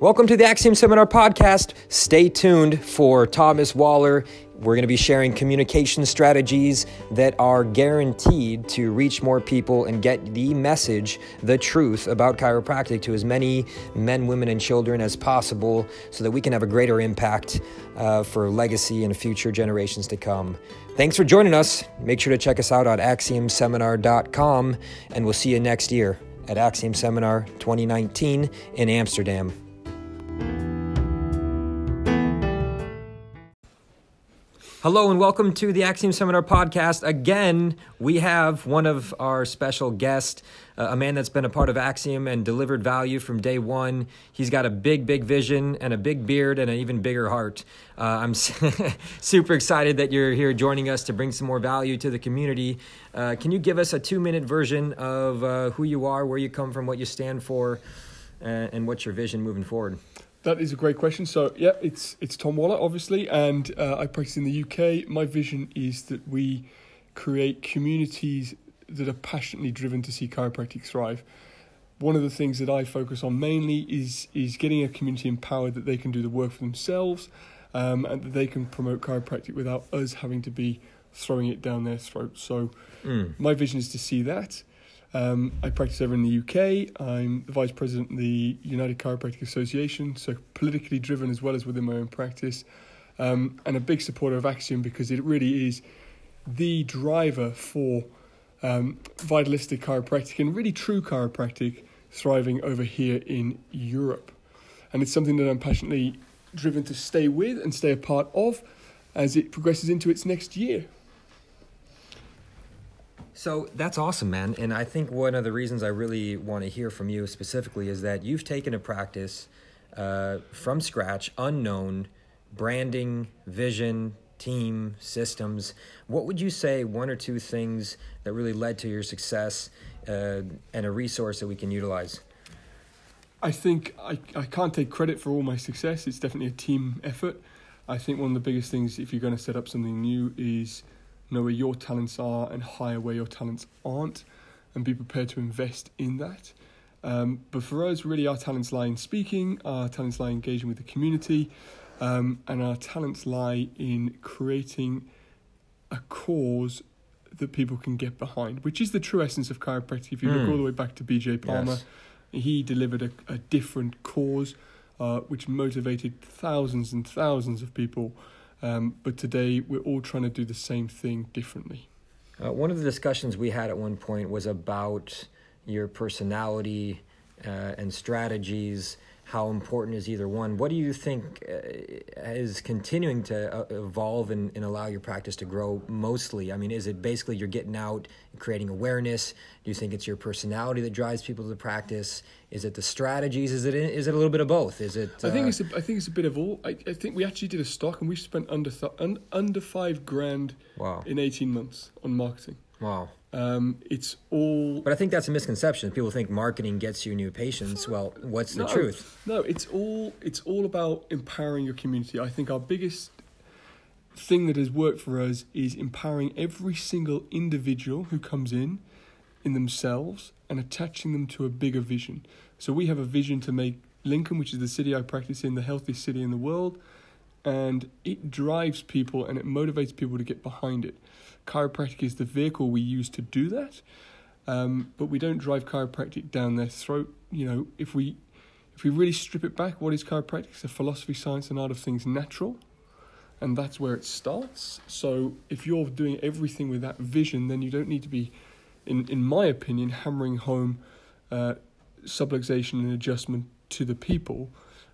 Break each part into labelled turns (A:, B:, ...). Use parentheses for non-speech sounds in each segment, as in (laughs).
A: Welcome to the Axiom Seminar Podcast. Stay tuned for Thomas Waller. We're going to be sharing communication strategies that are guaranteed to reach more people and get the message, the truth about chiropractic to as many men, women, and children as possible so that we can have a greater impact uh, for legacy and future generations to come. Thanks for joining us. Make sure to check us out at axiomseminar.com, and we'll see you next year at Axiom Seminar 2019 in Amsterdam. Hello and welcome to the Axiom Seminar podcast. Again, we have one of our special guests, uh, a man that's been a part of Axiom and delivered value from day one. He's got a big, big vision and a big beard and an even bigger heart. Uh, I'm (laughs) super excited that you're here joining us to bring some more value to the community. Uh, can you give us a two minute version of uh, who you are, where you come from, what you stand for, uh, and what's your vision moving forward?
B: That is a great question. So, yeah, it's it's Tom Waller, obviously, and uh, I practice in the UK. My vision is that we create communities that are passionately driven to see chiropractic thrive. One of the things that I focus on mainly is is getting a community empowered that they can do the work for themselves, um, and that they can promote chiropractic without us having to be throwing it down their throat. So, mm. my vision is to see that. Um, I practice over in the UK. I'm the vice president of the United Chiropractic Association, so politically driven as well as within my own practice, um, and a big supporter of Axiom because it really is the driver for um, vitalistic chiropractic and really true chiropractic thriving over here in Europe. And it's something that I'm passionately driven to stay with and stay a part of as it progresses into its next year.
A: So that's awesome, man. And I think one of the reasons I really want to hear from you specifically is that you've taken a practice uh, from scratch, unknown, branding, vision, team, systems. What would you say one or two things that really led to your success uh, and a resource that we can utilize?
B: I think I, I can't take credit for all my success. It's definitely a team effort. I think one of the biggest things if you're going to set up something new is know where your talents are and hire where your talents aren't and be prepared to invest in that. Um, but for us, really, our talents lie in speaking, our talents lie in engaging with the community, um, and our talents lie in creating a cause that people can get behind, which is the true essence of chiropractic. If you mm. look all the way back to BJ Palmer, yes. he delivered a, a different cause uh, which motivated thousands and thousands of people um, but today we're all trying to do the same thing differently.
A: Uh, one of the discussions we had at one point was about your personality uh, and strategies how important is either one? What do you think uh, is continuing to uh, evolve and, and, allow your practice to grow mostly? I mean, is it basically you're getting out and creating awareness? Do you think it's your personality that drives people to the practice? Is it the strategies? Is it is it a little bit of both? Is it?
B: Uh... I think it's a, I think it's a bit of all. I, I think we actually did a stock and we spent under th- un, under five grand wow. in eighteen months on marketing.
A: Wow.
B: Um, it's all.
A: But I think that's a misconception. People think marketing gets you new patients. Well, what's the
B: no,
A: truth?
B: No, it's all it's all about empowering your community. I think our biggest thing that has worked for us is empowering every single individual who comes in in themselves and attaching them to a bigger vision. So we have a vision to make Lincoln, which is the city I practice in, the healthiest city in the world, and it drives people and it motivates people to get behind it chiropractic is the vehicle we use to do that. Um, but we don't drive chiropractic down their throat. You know, if we if we really strip it back, what is chiropractic? It's a philosophy, science, and art of things natural, and that's where it starts. So if you're doing everything with that vision, then you don't need to be, in in my opinion, hammering home uh, subluxation and adjustment to the people.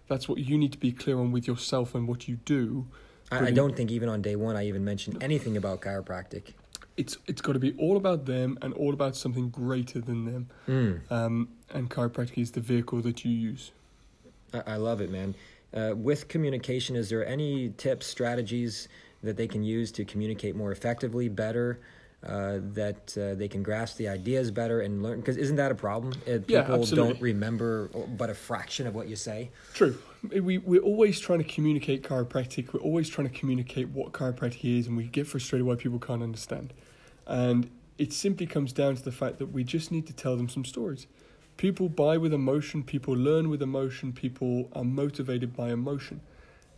B: That's what you need to be clear on with yourself and what you do
A: I, I don't think even on day one I even mentioned anything about chiropractic.
B: It's it's got to be all about them and all about something greater than them. Mm. Um, and chiropractic is the vehicle that you use.
A: I, I love it, man. Uh, with communication, is there any tips, strategies that they can use to communicate more effectively, better? Uh, that uh, they can grasp the ideas better and learn. Because isn't that a problem? Uh, people yeah, don't remember but a fraction of what you say.
B: True. We, we're always trying to communicate chiropractic. We're always trying to communicate what chiropractic is, and we get frustrated why people can't understand. And it simply comes down to the fact that we just need to tell them some stories. People buy with emotion, people learn with emotion, people are motivated by emotion.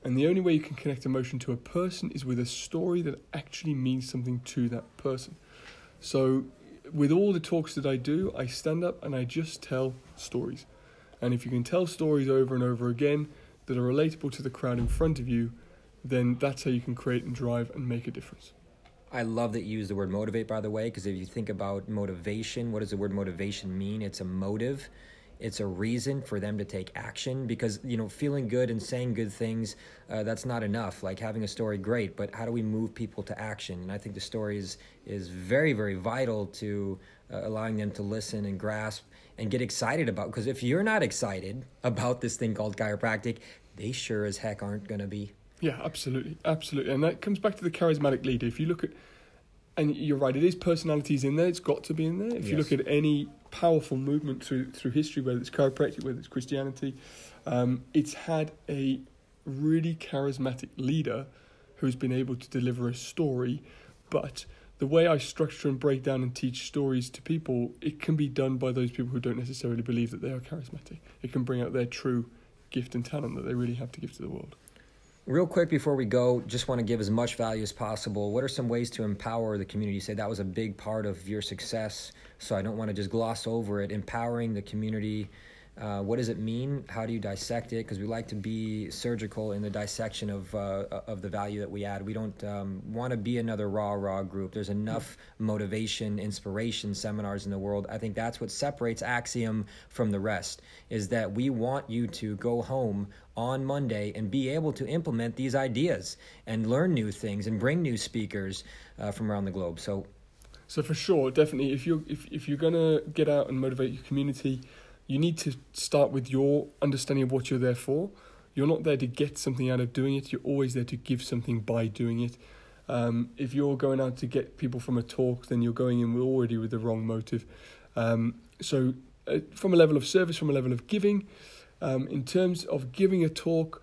B: And the only way you can connect emotion to a person is with a story that actually means something to that person. So, with all the talks that I do, I stand up and I just tell stories. And if you can tell stories over and over again that are relatable to the crowd in front of you, then that's how you can create and drive and make a difference.
A: I love that you use the word motivate, by the way, because if you think about motivation, what does the word motivation mean? It's a motive it's a reason for them to take action because you know feeling good and saying good things uh, that's not enough. Like having a story great but how do we move people to action? And i think the story is is very very vital to uh, allowing them to listen and grasp and get excited about because if you're not excited about this thing called chiropractic they sure as heck aren't going to be.
B: Yeah absolutely absolutely. And that comes back to the charismatic leader. If you look at and you're right, it is personalities in there. It's got to be in there. If yes. you look at any powerful movement through through history, whether it's chiropractic, whether it's Christianity, um, it's had a really charismatic leader who's been able to deliver a story. But the way I structure and break down and teach stories to people, it can be done by those people who don't necessarily believe that they are charismatic. It can bring out their true gift and talent that they really have to give to the world.
A: Real quick before we go, just want to give as much value as possible. What are some ways to empower the community? You say that was a big part of your success, so I don't want to just gloss over it. Empowering the community uh, what does it mean? How do you dissect it? Because we like to be surgical in the dissection of uh, of the value that we add. We don't um, want to be another raw raw group. There's enough motivation, inspiration seminars in the world. I think that's what separates Axiom from the rest. Is that we want you to go home on Monday and be able to implement these ideas and learn new things and bring new speakers uh, from around the globe. So.
B: So for sure, definitely, if you're if, if you're gonna get out and motivate your community, you need to start with your understanding of what you're there for. You're not there to get something out of doing it, you're always there to give something by doing it. Um, if you're going out to get people from a talk, then you're going in already with the wrong motive. Um, so, uh, from a level of service, from a level of giving, um, in terms of giving a talk,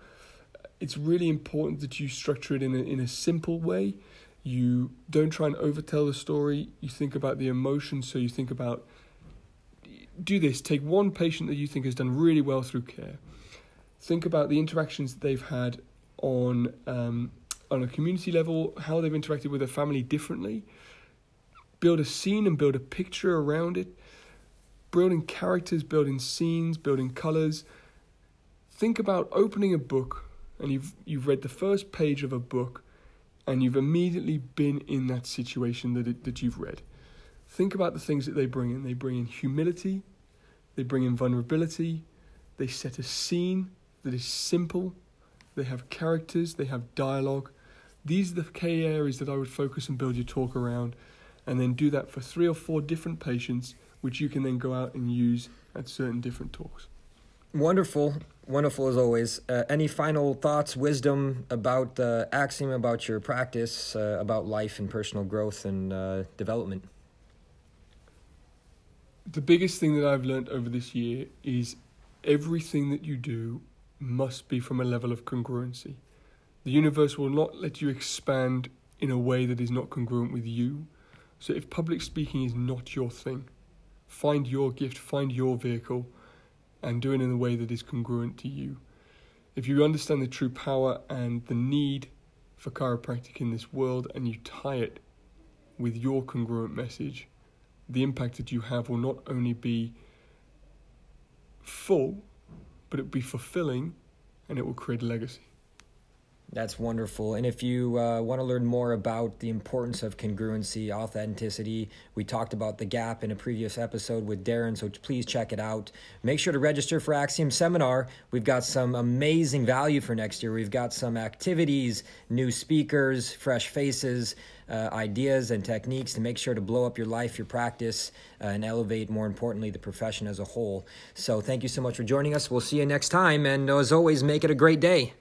B: it's really important that you structure it in a, in a simple way. You don't try and overtell the story. You think about the emotion, so you think about do this. Take one patient that you think has done really well through care. Think about the interactions that they've had on um, on a community level, how they've interacted with their family differently. Build a scene and build a picture around it. Building characters, building scenes, building colors. Think about opening a book and you've you've read the first page of a book and you've immediately been in that situation that it, that you've read. Think about the things that they bring in. They bring in humility, they bring in vulnerability, they set a scene that is simple, they have characters, they have dialogue. These are the key areas that I would focus and build your talk around, and then do that for three or four different patients, which you can then go out and use at certain different talks.
A: Wonderful, wonderful as always. Uh, any final thoughts, wisdom about uh, Axiom, about your practice, uh, about life and personal growth and uh, development?
B: The biggest thing that I've learned over this year is everything that you do must be from a level of congruency. The universe will not let you expand in a way that is not congruent with you. So if public speaking is not your thing, find your gift, find your vehicle, and do it in a way that is congruent to you. If you understand the true power and the need for chiropractic in this world and you tie it with your congruent message, the impact that you have will not only be full, but it will be fulfilling and it will create a legacy.
A: That's wonderful. And if you uh, want to learn more about the importance of congruency, authenticity, we talked about the gap in a previous episode with Darren, so please check it out. Make sure to register for Axiom Seminar. We've got some amazing value for next year. We've got some activities, new speakers, fresh faces, uh, ideas, and techniques to make sure to blow up your life, your practice, uh, and elevate, more importantly, the profession as a whole. So thank you so much for joining us. We'll see you next time. And as always, make it a great day.